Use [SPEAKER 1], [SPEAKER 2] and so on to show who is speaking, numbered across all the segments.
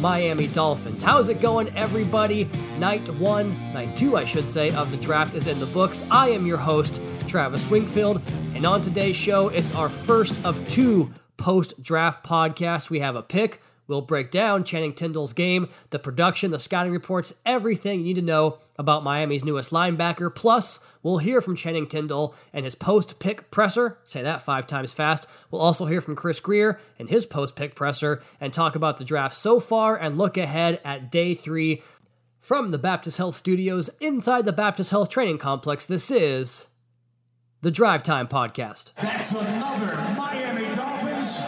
[SPEAKER 1] Miami Dolphins. How's it going, everybody? Night one, night two, I should say, of the draft is in the books. I am your host, Travis Wingfield, and on today's show, it's our first of two post draft podcasts. We have a pick. We'll break down Channing Tindall's game, the production, the scouting reports, everything you need to know about Miami's newest linebacker. Plus, we'll hear from Channing Tindall and his post pick presser. Say that five times fast. We'll also hear from Chris Grier and his post pick presser and talk about the draft so far and look ahead at day three. From the Baptist Health Studios inside the Baptist Health Training Complex, this is the Drive Time Podcast.
[SPEAKER 2] That's another Miami Dolphins.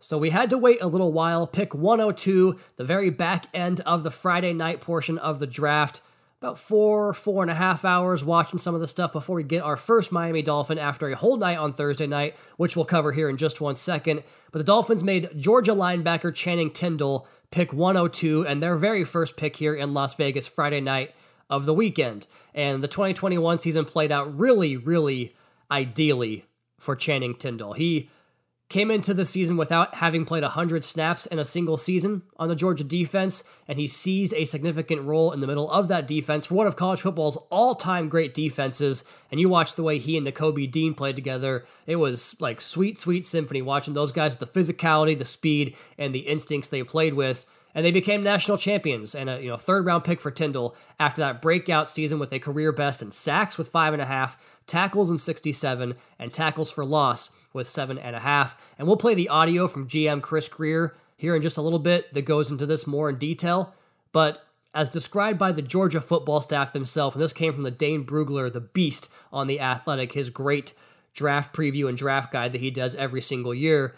[SPEAKER 1] So we had to wait a little while, pick 102, the very back end of the Friday night portion of the draft. About four, four and a half hours watching some of the stuff before we get our first Miami Dolphin after a whole night on Thursday night, which we'll cover here in just one second. But the Dolphins made Georgia linebacker Channing Tindall pick 102 and their very first pick here in Las Vegas Friday night of the weekend. And the 2021 season played out really, really ideally for Channing Tindall. He came into the season without having played 100 snaps in a single season on the Georgia defense, and he seized a significant role in the middle of that defense for one of college football's all time great defenses. And you watch the way he and Nakobe Dean played together, it was like sweet, sweet symphony watching those guys with the physicality, the speed, and the instincts they played with. And they became national champions and a you know third round pick for Tindall after that breakout season with a career best in sacks with five and a half, tackles in 67, and tackles for loss with seven and a half. And we'll play the audio from GM Chris Grier here in just a little bit that goes into this more in detail. But as described by the Georgia football staff themselves, and this came from the Dane Brugler, the beast on the Athletic, his great draft preview and draft guide that he does every single year.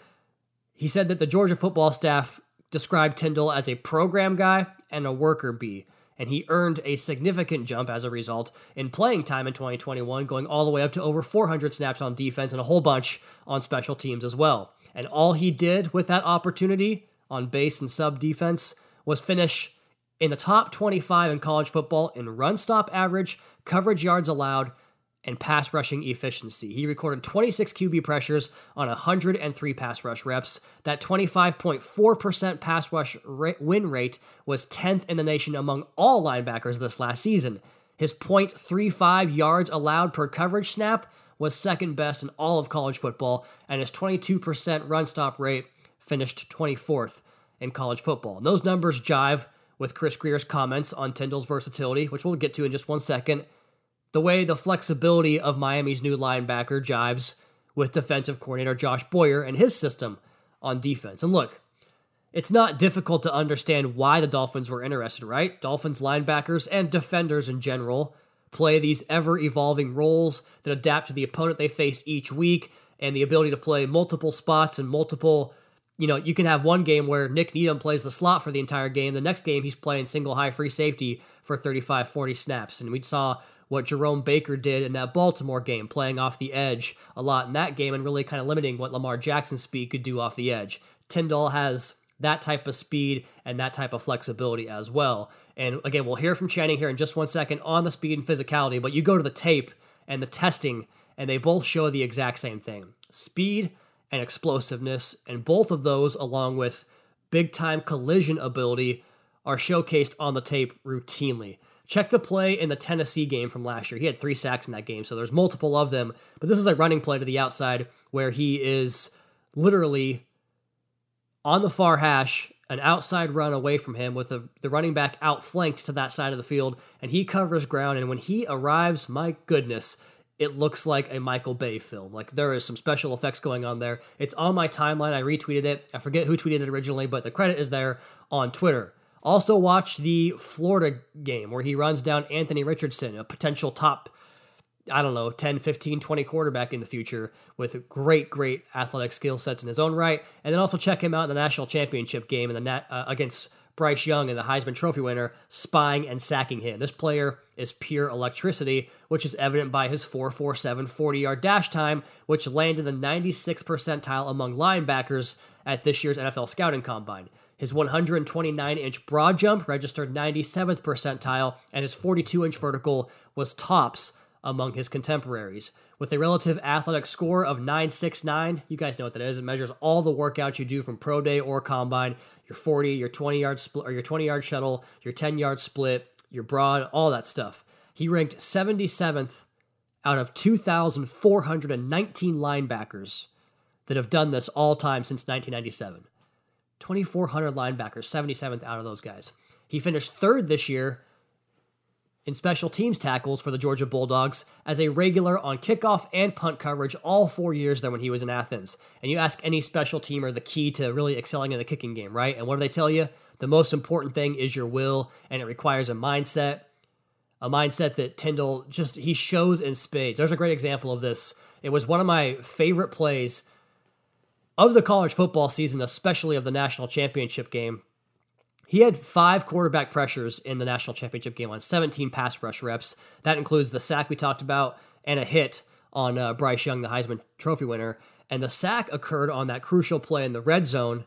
[SPEAKER 1] He said that the Georgia football staff described Tindall as a program guy and a worker bee and he earned a significant jump as a result in playing time in 2021, going all the way up to over 400 snaps on defense and a whole bunch on special teams as well. And all he did with that opportunity on base and sub defense was finish in the top 25 in college football in run stop average, coverage yards allowed, and pass rushing efficiency. He recorded 26 QB pressures on 103 pass rush reps. That 25.4% pass rush win rate was 10th in the nation among all linebackers this last season. His .35 yards allowed per coverage snap was second best in all of college football, and his 22% run stop rate finished 24th in college football. And those numbers jive with Chris Grier's comments on Tindall's versatility, which we'll get to in just one second the way the flexibility of Miami's new linebacker jives with defensive coordinator Josh Boyer and his system on defense. And look, it's not difficult to understand why the Dolphins were interested, right? Dolphins linebackers and defenders in general play these ever evolving roles that adapt to the opponent they face each week and the ability to play multiple spots and multiple you know, you can have one game where Nik Needham plays the slot for the entire game. The next game, he's playing single high free safety for 35, 40 snaps. And we saw what Jerome Baker did in that Baltimore game, playing off the edge a lot in that game and really kind of limiting what Lamar Jackson's speed could do off the edge. Tindall has that type of speed and that type of flexibility as well. And again, we'll hear from Channing here in just one second on the speed and physicality, but you go to the tape and the testing, and they both show the exact same thing speed and explosiveness. And both of those, along with big time collision ability, are showcased on the tape routinely. Check the play in the Tennessee game from last year. He had three sacks in that game, so there's multiple of them. But this is a running play to the outside where he is literally on the far hash, an outside run away from him with the running back outflanked to that side of the field, and he covers ground. And when he arrives, my goodness, it looks like a Michael Bay film. Like there is some special effects going on there. It's on my timeline. I retweeted it. I forget who tweeted it originally, but the credit is there on Twitter. Also, watch the Florida game where he runs down Anthony Richardson, a potential top, I don't know, 10, 15, 20 quarterback in the future with great, great athletic skill sets in his own right. And then also check him out in the national championship game in the nat, uh, against Bryce Young and the Heisman Trophy winner, spying and sacking him. This player is pure electricity, which is evident by his 4.47 40 yard dash time, which landed the 96th percentile among linebackers at this year's NFL Scouting Combine. His 129 inch broad jump registered 97th percentile, and his 42 inch vertical was tops among his contemporaries. With a relative athletic score of 969, you guys know what that is. It measures all the workouts you do from pro day or combine, your 40, your 20 yard split or your 20 yard shuttle, your 10 yard split, your broad, all that stuff. He ranked 77th out of 2,419 linebackers that have done this all time since 1997. 2,400 linebackers, 77th out of those guys. He finished third this year in special teams tackles for the Georgia Bulldogs as a regular on kickoff and punt coverage all four years there when he was in Athens. And you ask any special teamer the key to really excelling in the kicking game, right? And what do they tell you? The most important thing is your will, and it requires a mindset, a mindset that Tindall just he shows in spades. There's a great example of this. It was one of my favorite plays of the college football season, especially of the national championship game. He had five quarterback pressures in the national championship game on 17 pass rush reps. That includes the sack we talked about and a hit on uh, Bryce Young, the Heisman Trophy winner. And the sack occurred on that crucial play in the red zone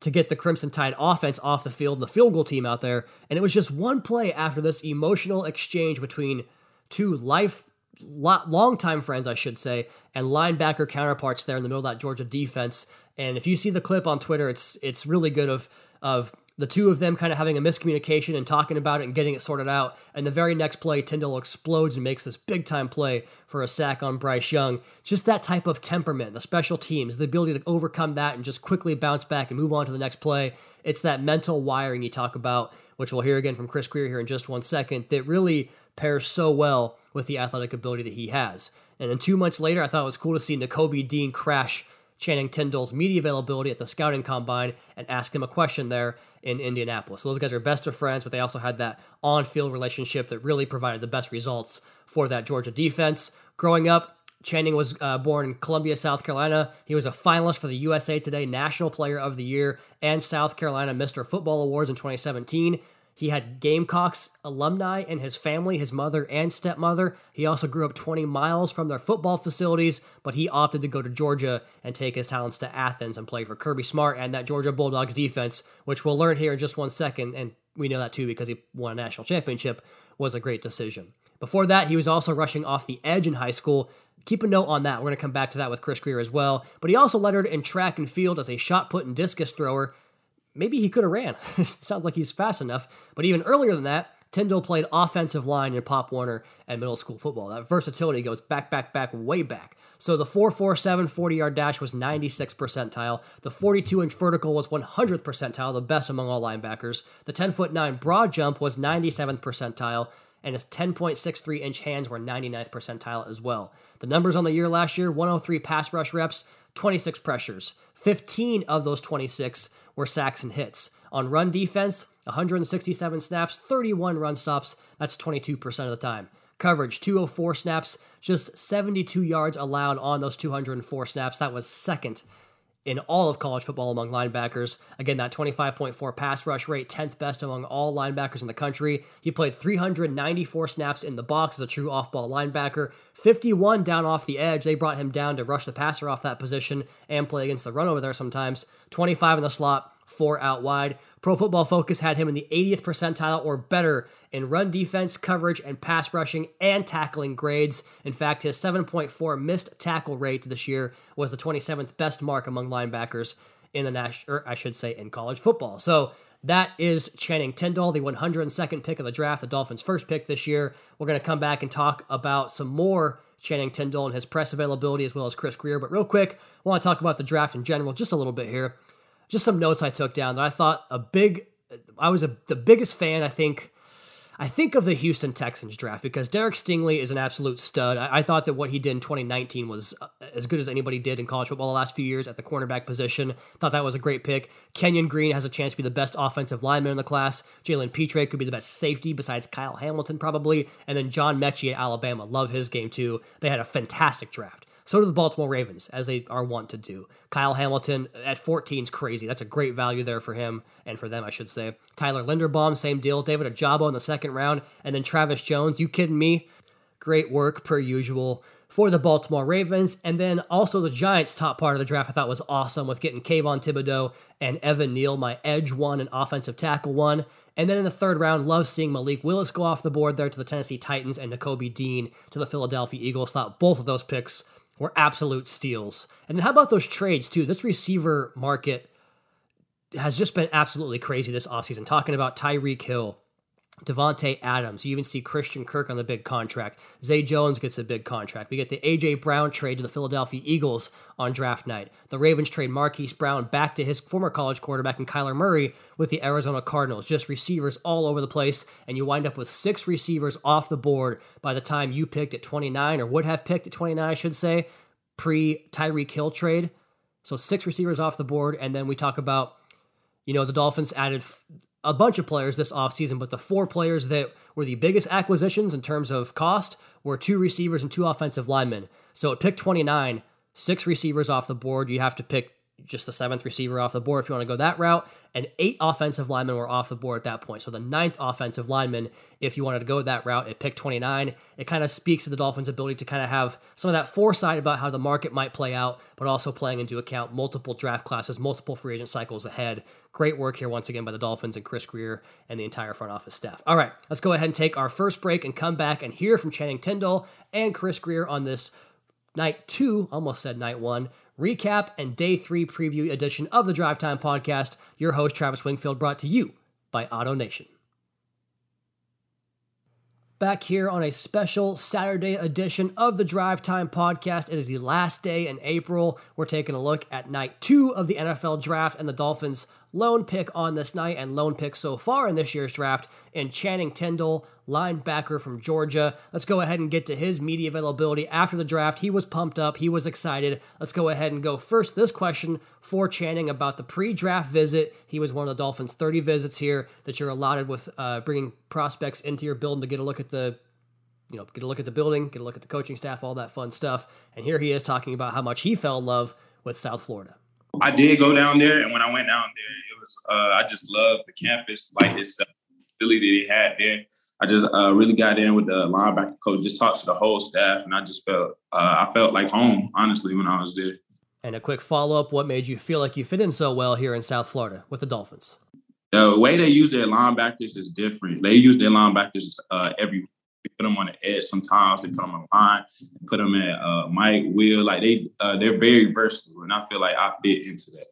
[SPEAKER 1] to get the Crimson Tide offense off the field and the field goal team out there. And it was just one play after this emotional exchange between two life longtime friends, I should say, and linebacker counterparts there in the middle of that Georgia defense. And if you see the clip on Twitter, it's it's really good of of the two of them kind of having a miscommunication and talking about it and getting it sorted out. And the very next play, Tindall explodes and makes this big time play for a sack on Bryce Young. Just that type of temperament, the special teams, the ability to overcome that and just quickly bounce back and move on to the next play. It's that mental wiring you talk about, which we'll hear again from Chris Grier here in just one second, that really pairs so well with the athletic ability that he has. And then two months later, I thought it was cool to see Nakobe Dean crash Channing Tindall's media availability at the scouting combine and ask him a question there in Indianapolis. So those guys are best of friends, but they also had that on field relationship that really provided the best results for that Georgia defense. Growing up, Channing was uh, born in Columbia, South Carolina. He was a finalist for the USA Today National Player of the Year and South Carolina Mr. Football Awards in 2017. He had Gamecocks alumni in his family, his mother and stepmother. He also grew up 20 miles from their football facilities, but he opted to go to Georgia and take his talents to Athens and play for Kirby Smart and that Georgia Bulldogs defense, which we'll learn here in just one second. And we know that too because he won a national championship, was a great decision. Before that, he was also rushing off the edge in high school. Keep a note on that. We're going to come back to that with Chris Grier as well. But he also lettered in track and field as a shot put and discus thrower maybe he could have ran. Sounds like he's fast enough. But even earlier than that, Tindall played offensive line in Pop Warner and middle school football. That versatility goes back, back, back, way back. So the 447 40 yard dash was 96 percentile. The 42 inch vertical was 100th percentile, the best among all linebackers. The 10 foot 9 broad jump was 97th percentile. And his 10.63 inch hands were 99th percentile as well. The numbers on the year last year 103 pass rush reps, 26 pressures. 15 of those 26 were sacks and hits. On run defense, 167 snaps, 31 run stops, that's 22% of the time. Coverage, 204 snaps, just 72 yards allowed on those 204 snaps. That was second in all of college football among linebackers. Again, that 25.4 pass rush rate, 10th best among all linebackers in the country. He played 394 snaps in the box as a true off ball linebacker, 51 down off the edge. They brought him down to rush the passer off that position and play against the run over there sometimes. 25 in the slot, four out wide. Pro Football Focus had him in the 80th percentile or better in run defense, coverage, and pass rushing and tackling grades. In fact, his 7.4 missed tackle rate this year was the 27th best mark among linebackers in the national, or er, I should say, in college football. So that is Channing Tindall, the 102nd pick of the draft, the Dolphins' first pick this year. We're going to come back and talk about some more Channing Tindall and his press availability as well as Chris Grier. But real quick, I want to talk about the draft in general just a little bit here just some notes I took down that I thought a big, I was a, the biggest fan, I think, I think of the Houston Texans draft because Derek Stingley is an absolute stud. I, I, thought that what he did in 2019 was uh, as good as anybody did in college football the last few years at the cornerback position. Thought that was a great pick. Kenyon Green has a chance to be the best offensive lineman in the class. Jalen Pitre could be the best safety besides Kyle Hamilton probably. And then John Metchie at Alabama. Love his game too. They had a fantastic draft. So do the Baltimore Ravens, as they are wont to do. Kyle Hamilton at 14 is crazy. That's a great value there for him and for them, I should say. Tyler Linderbaum, same deal. David Ojabo in the second round, and then Travis Jones. You kidding me? Great work per usual for the Baltimore Ravens. And then also the Giants' top part of the draft I thought was awesome with getting Kayvon Thibodeaux and Evan Neal, my edge one and offensive tackle one. And then in the third round, love seeing Malik Willis go off the board there to the Tennessee Titans and Nakobe Dean to the Philadelphia Eagles. Thought both of those picks were absolute steals. And then how about those trades too? This receiver market has just been absolutely crazy this offseason. Talking about Tyreek Hill, Davante Adams. You even see Christian Kirk on the big contract. Zay Jones gets a big contract. We get the A.J. Brown trade to the Philadelphia Eagles on draft night. The Ravens trade Marquise Brown back to his former college quarterback and Kyler Murray with the Arizona Cardinals. Just receivers all over the place, and you wind up with six receivers off the board by the time you picked at 29, or would have picked at 29, I should say, pre Tyreek Hill trade. So six receivers off the board, and then we talk about, you know, the Dolphins added a bunch of players this offseason, but the four players that were the biggest acquisitions in terms of cost were two receivers and two offensive linemen. So at pick 29, six receivers off the board. You have to pick just the seventh receiver off the board if you want to go that route. And eight offensive linemen were off the board at that point. So the ninth offensive lineman, if you wanted to go that route at pick 29, it kind of speaks to the Dolphins' ability to kind of have some of that foresight about how the market might play out, but also playing into account multiple draft classes, multiple free agent cycles ahead. Great work here once again by the Dolphins and Chris Grier and the entire front office staff. All right, let's go ahead and take our first break and come back and hear from Channing Tindall and Chris Grier on this night two, almost said night one, recap and day three preview edition of the Drive Time Podcast. Your host, Travis Wingfield, brought to you by Auto Nation. Back here on a special Saturday edition of the Drive Time Podcast. It is the last day in April. We're taking a look at night two of the NFL Draft and the Dolphins' lone pick on this night and lone pick so far in this year's draft in Channing Tindall, linebacker from Georgia. Let's go ahead and get to his media availability after the draft. He was pumped up, he was excited. Let's go ahead and go first. This question for Channing about the pre draft visit. He was one of the Dolphins' 30 visits here that you're allotted with uh, bringing prospects into your building to get a look at the you know, get a look at the building, get a look at the coaching staff, all that fun stuff. And here he is talking about how much he fell in love with South Florida.
[SPEAKER 3] I did go down there, and when I went down there, it was uh, I just loved the campus, like this facility that they had there. I just uh, really got in with the linebacker coach, just talked to the whole staff, and I just felt uh, I felt like home, honestly, when I was there.
[SPEAKER 1] And a quick follow up: What made you feel like you fit in so well here in South Florida with the Dolphins?
[SPEAKER 3] The way they use their linebackers is different. They use their linebackers uh, every put them on the edge. Sometimes they put them on line, put them at uh, Mike, Will. Like they, uh, they're very versatile, and I feel like I fit into that.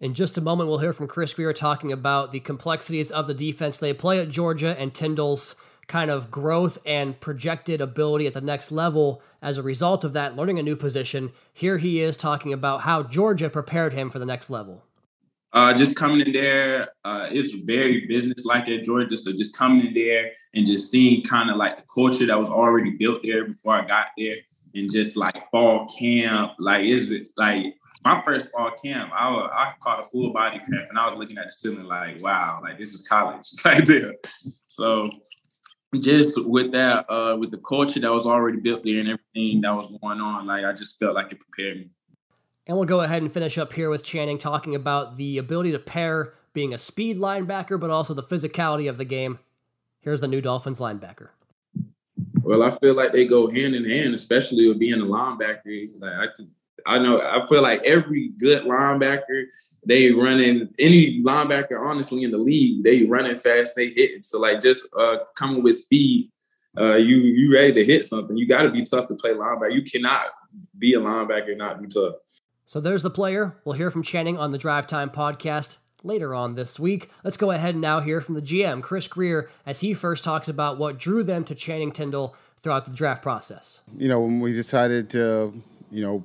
[SPEAKER 1] In just a moment, we'll hear from Chris Grier talking about the complexities of the defense they play at Georgia and Tindall's kind of growth and projected ability at the next level as a result of that, learning a new position. Here he is talking about how Georgia prepared him for the next level.
[SPEAKER 3] Uh, just coming in there, uh, it's very business like at Georgia. So just coming in there and just seeing kind of like the culture that was already built there before I got there, and just like fall camp, like is it like my first fall camp? I was, I caught a full body cramp and I was looking at the ceiling like, wow, like this is college right there. So just with that, uh, with the culture that was already built there and everything that was going on, like I just felt like it prepared me.
[SPEAKER 1] And we'll go ahead and finish up here with Channing talking about the ability to pair being a speed linebacker, but also the physicality of the game. Here's the new Dolphins linebacker.
[SPEAKER 3] Well, I feel like they go hand in hand, especially with being a linebacker. Like I could, I know I feel like every good linebacker, they running any linebacker, honestly, in the league, they running fast, they hit. So like just uh coming with speed, uh you you ready to hit something. You gotta be tough to play linebacker. You cannot be a linebacker and not be tough.
[SPEAKER 1] So there's the player. We'll hear from Channing on the Drive Time podcast later on this week. Let's go ahead and now hear from the GM, Chris Grier, as he first talks about what drew them to Channing Tindall throughout the draft process.
[SPEAKER 4] You know, when we decided to, you know,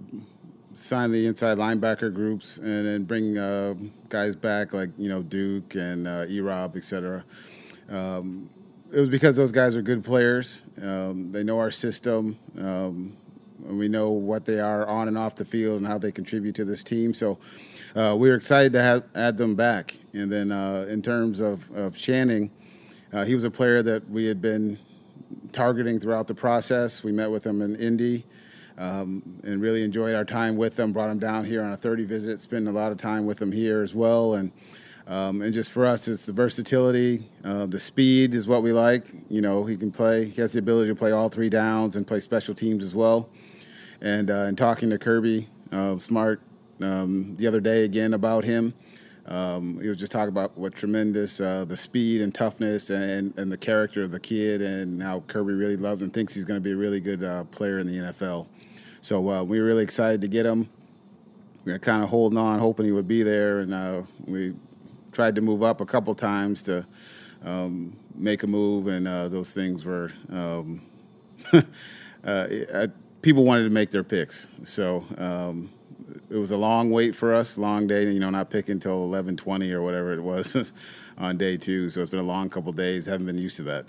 [SPEAKER 4] sign the inside linebacker groups and then bring uh, guys back like, you know, Duke and uh, E-Rob, et cetera, um, it was because those guys are good players. Um, they know our system. Um, we know what they are on and off the field and how they contribute to this team. So uh, we are excited to have, add them back. And then uh, in terms of, of Channing, uh, he was a player that we had been targeting throughout the process. We met with him in Indy. um, and really enjoyed our time with him. Brought him down here on a 30 visit, spent a lot of time with him here as well, and um, and just for us, it's the versatility, uh, the speed is what we like. You know, he can play. He has the ability to play all three downs and play special teams as well. And uh, and talking to Kirby uh, Smart um, the other day again about him. Um, he was just talking about what tremendous uh, the speed and toughness and, and the character of the kid, and how Kirby really loves and thinks he's going to be a really good uh, player in the NFL. So uh, we were really excited to get him. We were kind of holding on, hoping he would be there, and uh, we tried to move up a couple times to um, make a move, and uh, those things were. Um, uh, people wanted to make their picks, so um, it was a long wait for us, long day. You know, not picking until eleven twenty or whatever it was on day two. So it's been a long couple days. Haven't been used to that.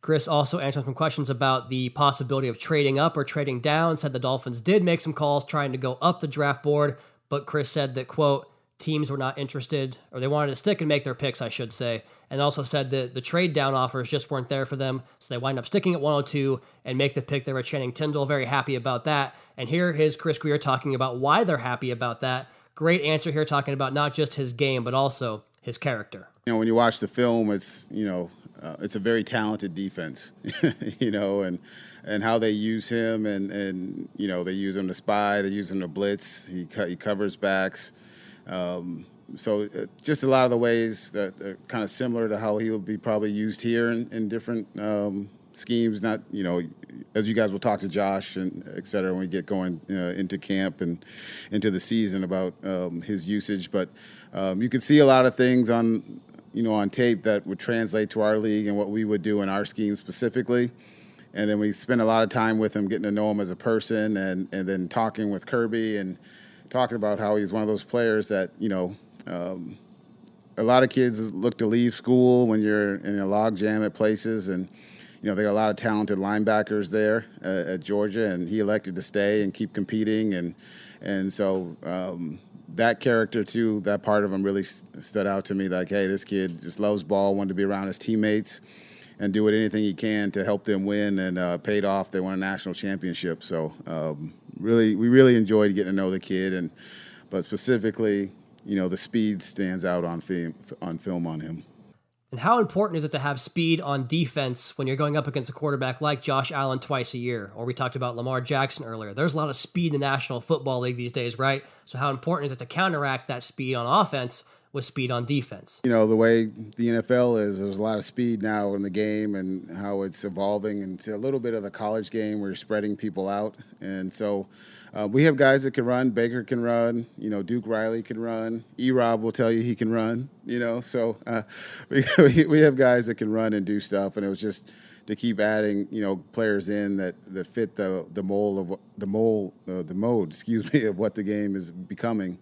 [SPEAKER 1] Chris also answered some questions about the possibility of trading up or trading down. Said the Dolphins did make some calls trying to go up the draft board, but Chris said that quote teams were not interested or they wanted to stick and make their picks, I should say. And also said that the trade down offers just weren't there for them. So they wind up sticking at 102 and make the pick there with Channing Tindall. Very happy about that. And here is Chris Grier talking about why they're happy about that. Great answer here, talking about not just his game, but also his character.
[SPEAKER 4] You know, when you watch the film, it's, you know, uh, it's a very talented defense, you know, and and how they use him, and and you know they use him to spy, they use him to blitz. He cut, he covers backs. Um, so uh, just a lot of the ways that are kind of similar to how he will be probably used here in, in different um, schemes. Not you know, as you guys will talk to Josh and et cetera when we get going uh, into camp and into the season about um, his usage. But um, you can see a lot of things on you know on tape that would translate to our league and what we would do in our scheme specifically. And then we spent a lot of time with him, getting to know him as a person, and and then talking with Kirby and talking about how he's one of those players that you know. Um, a lot of kids look to leave school when you're in a log jam at places, and you know there are a lot of talented linebackers there uh, at Georgia, and he elected to stay and keep competing, and and so um, that character too, that part of him really stood out to me. Like, hey, this kid just loves ball, wanted to be around his teammates, and do anything he can to help them win, and uh, paid off. They won a national championship, so um, really, we really enjoyed getting to know the kid, and but specifically, you know, the speed stands out on film on film on him.
[SPEAKER 1] And how important is it to have speed on defense when you're going up against a quarterback like Josh Allen twice a year? Or we talked about Lamar Jackson earlier. There's a lot of speed in the National Football League these days, right? So how important is it to counteract that speed on offense with speed on defense?
[SPEAKER 4] You know, the way the NFL is, there's a lot of speed now in the game and how it's evolving into a little bit of the college game where you're spreading people out. And so uh, we have guys that can run. Baker can run. You know, Duke Riley can run. E Rob will tell you he can run. You know, so uh, we, we have guys that can run and do stuff. And it was just to keep adding, you know, players in that, that fit the the mold of the mold uh, the mode, excuse me, of what the game is becoming.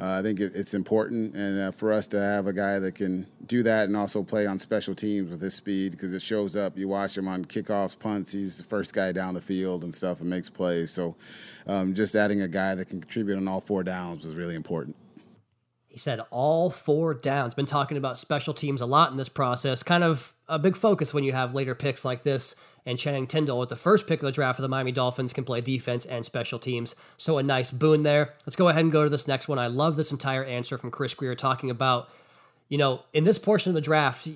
[SPEAKER 4] Uh, I think it, it's important, and uh, for us to have a guy that can do that and also play on special teams with his speed because it shows up. You watch him on kickoffs, punts. He's the first guy down the field and stuff, and makes plays. So, um, just adding a guy that can contribute on all four downs was really important.
[SPEAKER 1] He said all four downs. Been talking about special teams a lot in this process. Kind of a big focus when you have later picks like this and Channing Tindall at the first pick of the draft for the Miami Dolphins can play defense and special teams. So a nice boon there. Let's go ahead and go to this next one. I love this entire answer from Chris Grier talking about, you know, in this portion of the draft,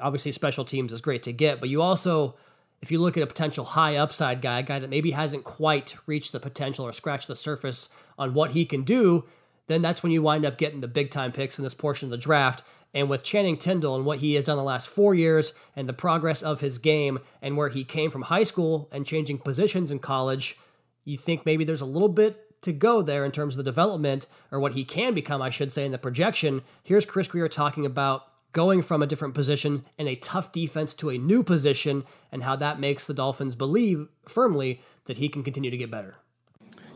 [SPEAKER 1] obviously special teams is great to get, but you also, if you look at a potential high upside guy, a guy that maybe hasn't quite reached the potential or scratched the surface on what he can do, then that's when you wind up getting the big time picks in this portion of the draft. And with Channing Tindall and what he has done the last four years and the progress of his game and where he came from high school and changing positions in college, you think maybe there's a little bit to go there in terms of the development or what he can become, I should say, in the projection. Here's Chris Grier talking about going from a different position in a tough defense to a new position and how that makes the Dolphins believe firmly that he can continue to get better.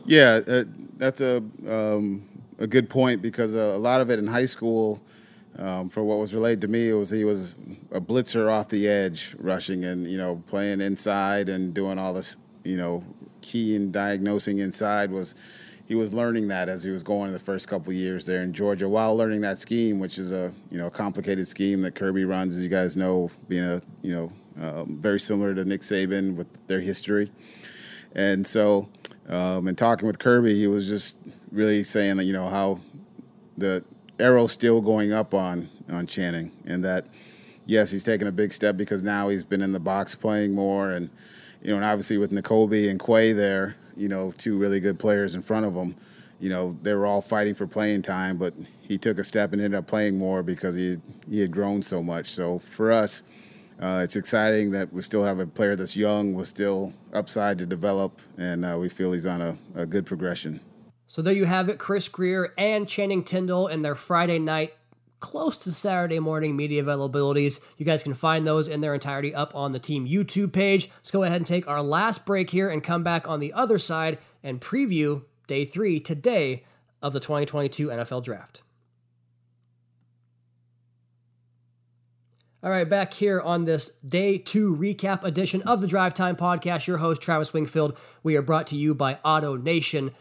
[SPEAKER 4] Yeah, uh, that's a um, a good point because uh, a lot of it in high school um, for what was relayed to me, it was he was a blitzer off the edge, rushing and you know playing inside and doing all this, you know, key and diagnosing inside was. He was learning that as he was going in the first couple years there in Georgia, while learning that scheme, which is a you know complicated scheme that Kirby runs, as you guys know, being a you know um, very similar to Nick Saban with their history, and so Um, and talking with Kirby, he was just really saying that you know how the arrow's still going up on on Channing, and that yes, he's taken a big step because now he's been in the box playing more, and you know, and obviously with Nakobe and Quay there, you know, two really good players in front of him. You know, they were all fighting for playing time, but he took a step and ended up playing more because he he had grown so much. So for us, uh, it's exciting that we still have a player that's young, with still upside to develop, and uh, we feel he's on a, a good progression.
[SPEAKER 1] So there you have it, Chris Grier and Channing Tindall in their Friday night close to Saturday morning media availabilities. You guys can find those in their entirety up on the team YouTube page. Let's go ahead and take our last break here and come back on the other side and preview day three today of the 2022 NFL Draft. All right, back here on this day two recap edition of the Drive Time Podcast. Your host, Travis Wingfield. We are brought to you by Auto Nation.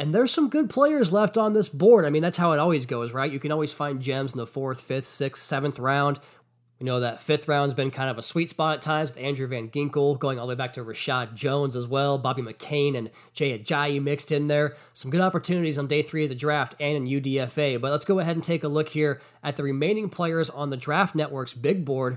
[SPEAKER 1] And there's some good players left on this board. I mean, that's how it always goes, right? You can always find gems in the fourth, fifth, sixth, seventh round. We know that fifth round's been kind of a sweet spot at times with Andrew Van Ginkel going all the way back to Reshad Jones as well. Bobby McCain and Jay Ajayi mixed in there. Some good opportunities on day three of the draft and in UDFA. But let's go ahead and take a look here at the remaining players on the Draft Network's big board.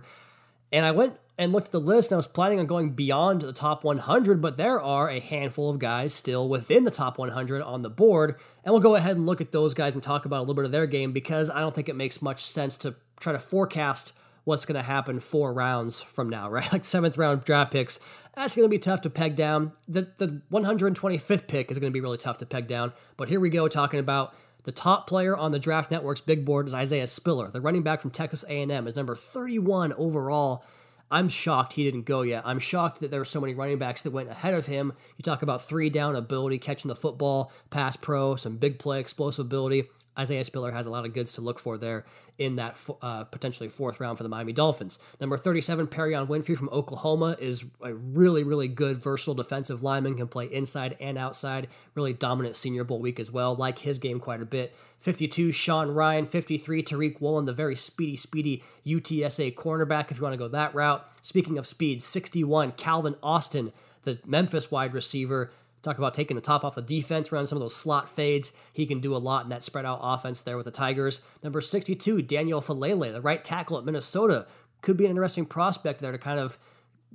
[SPEAKER 1] And I went and looked at the list and I was planning on going beyond the top 100, but there are a handful of guys still within the top 100 on the board. And we'll go ahead and look at those guys and talk about a little bit of their game because I don't think it makes much sense to try to forecast what's going to happen four rounds from now, right? Like seventh round draft picks, that's going to be tough to peg down. The the 125th pick is going to be really tough to peg down. But here we go talking about the top player on the Draft Network's big board is Isaiah Spiller, the running back from Texas A&M, is number 31 overall. I'm shocked he didn't go yet. I'm shocked that there were so many running backs that went ahead of him. You talk about three down ability, catching the football, pass pro, some big play explosive ability. Isaiah Spiller has a lot of goods to look for there in that uh, potentially fourth round for the Miami Dolphins. Number 37, Perrion Winfrey from Oklahoma is a really, really good, versatile defensive lineman, can play inside and outside. Really dominant Senior Bowl week as well. Like his game quite a bit. 52, Sean Rhyan. 53, Tariq Woolen, the very speedy, speedy UTSA cornerback, if you want to go that route. Speaking of speed, 61, Calvin Austin, the Memphis wide receiver. Talk about taking the top off the defense, running some of those slot fades. He can do a lot in that spread out offense there with the Tigers. Number 62, Daniel Faalele, the right tackle at Minnesota. Could be an interesting prospect there to kind of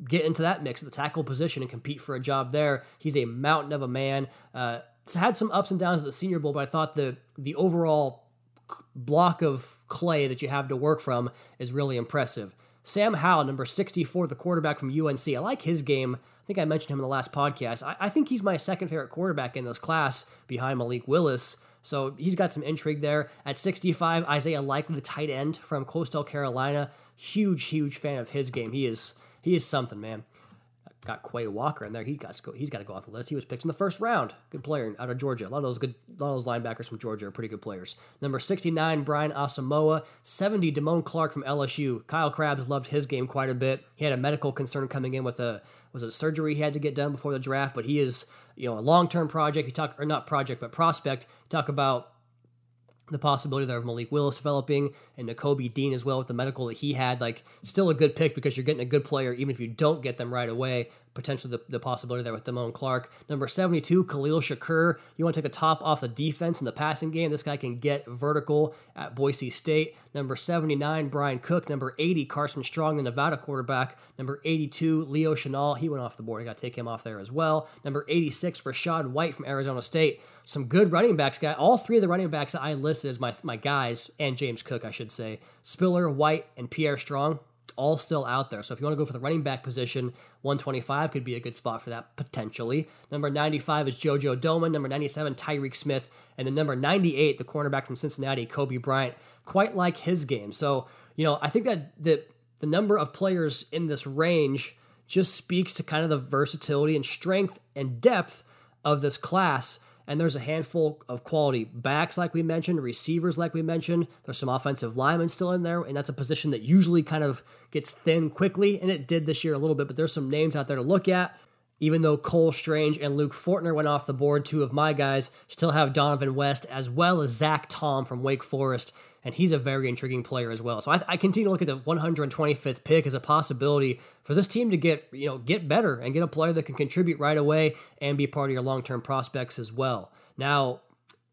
[SPEAKER 1] get into that mix at the tackle position and compete for a job there. He's a mountain of a man. Uh, had some ups and downs at the Senior Bowl, but I thought the the overall block of clay that you have to work from is really impressive. Sam Howell, number 64, the quarterback from UNC. I like his game think I mentioned him in the last podcast. I, I think he's my second favorite quarterback in this class behind Malik Willis. So he's got some intrigue there. At 65, Isaiah Likely, the tight end from Coastal Carolina. Huge, huge fan of his game. He is he is something, man. Got Quay Walker in there. He got he's got to go off the list. He was picked in the first round. Good player out of Georgia. A lot of those good, a lot of those linebackers from Georgia are pretty good players. Number 69, Brian Asamoah. 70, Damone Clark from LSU. Kyle Crabbs loved his game quite a bit. He had a medical concern coming in with a was a surgery he had to get done before the draft, but he is you know a long term project. You talk or not project, but prospect. You talk about the possibility there of Malik Willis developing and Nakobe Dean as well with the medical that he had. Like, still a good pick because you're getting a good player, even if you don't get them right away. Potentially the, the possibility there with Damone Clark. Number 72, Khalil Shakir. You want to take the top off the defense in the passing game. This guy can get vertical at Boise State. Number 79, Bryan Cook. Number 80, Carson Strong, the Nevada quarterback. Number 82, Leo Chenal. He went off the board. I got to take him off there as well. Number 86, Rachaad White from Arizona State some good running backs. Guy, all three of the running backs that I listed as my my guys, and James Cook, I should say, Spiller, White, and Pierre Strong, all still out there. So if you want to go for the running back position, 125 could be a good spot for that potentially. Number 95 is JoJo Domann. Number 97, Tyreke Smith, and then number 98, the cornerback from Cincinnati, Coby Bryant. Quite like his game. So you know, I think that the the number of players in this range just speaks to kind of the versatility and strength and depth of this class and there's a handful of quality backs, like we mentioned, receivers, like we mentioned. There's some offensive linemen still in there, and that's a position that usually kind of gets thin quickly, and it did this year a little bit, but there's some names out there to look at. Even though Cole Strange and Luke Fortner went off the board, two of my guys still have Dohnovan West as well as Zach Tom from Wake Forest and he's a very intriguing player as well. So I, I continue to look at the 125th pick as a possibility for this team to get you know get better and get a player that can contribute right away and be part of your long term prospects as well. Now,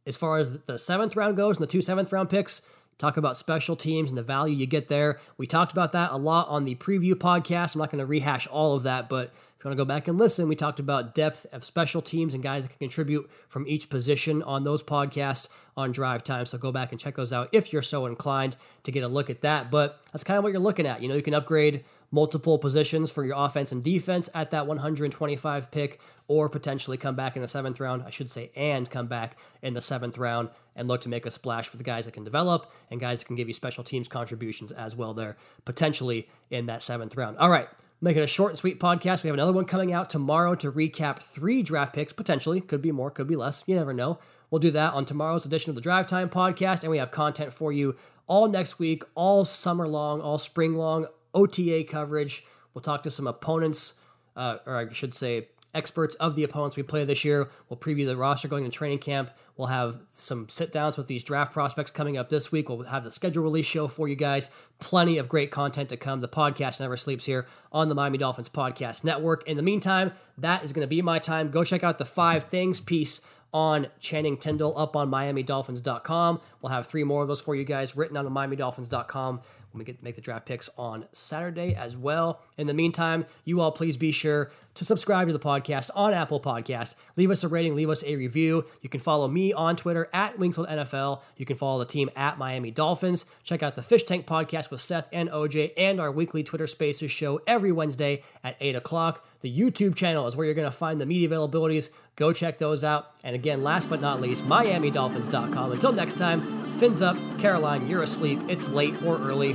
[SPEAKER 1] as far as the seventh round goes and the two seventh round picks, talk about special teams and the value you get there. We talked about that a lot on the preview podcast. I'm not going to rehash all of that, but you want to go back and listen, we talked about depth of special teams and guys that can contribute from each position on those podcasts on drive time. So go back and check those out if you're so inclined to get a look at that. But that's kind of what you're looking at. You know, you can upgrade multiple positions for your offense and defense at that 125 pick, or potentially come back in the seventh round, I should say, and come back in the seventh round and look to make a splash for the guys that can develop and guys that can give you special teams contributions as well there, potentially in that seventh round. All right. Make it a short and sweet podcast. We have another one coming out tomorrow to recap three draft picks, potentially. Could be more, could be less. You never know. We'll do that on tomorrow's edition of the Drive Time podcast, and we have content for you all next week, all summer long, all spring long, OTA coverage. We'll talk to some opponents, uh, or I should say, experts of the opponents we play this year. We'll preview the roster going to training camp. We'll have some sit downs with these draft prospects coming up this week. We'll have the schedule release show for you guys. Plenty of great content to come. The podcast never sleeps here on the Miami Dolphins Podcast Network. In the meantime, that is going to be my time. Go check out the five things piece on Channing Tindall up on MiamiDolphins.com. We'll have three more of those for you guys written on MiamiDolphins.com when we get make the draft picks on Saturday as well. In the meantime, you all please be sure to subscribe to the podcast on Apple Podcast. Leave us a rating, leave us a review. You can follow me on Twitter at Wingfield NFL. You can follow the team at Miami Dolphins. Check out the Fish Tank podcast with Seth and OJ and our weekly Twitter Spaces show every Wednesday at 8 o'clock. The YouTube channel is where you're going to find the media availabilities. Go check those out. And again, last but not least, MiamiDolphins.com. Until next time, fins up. Caroline, you're asleep. It's late or early,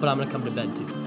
[SPEAKER 1] but I'm going to come to bed too.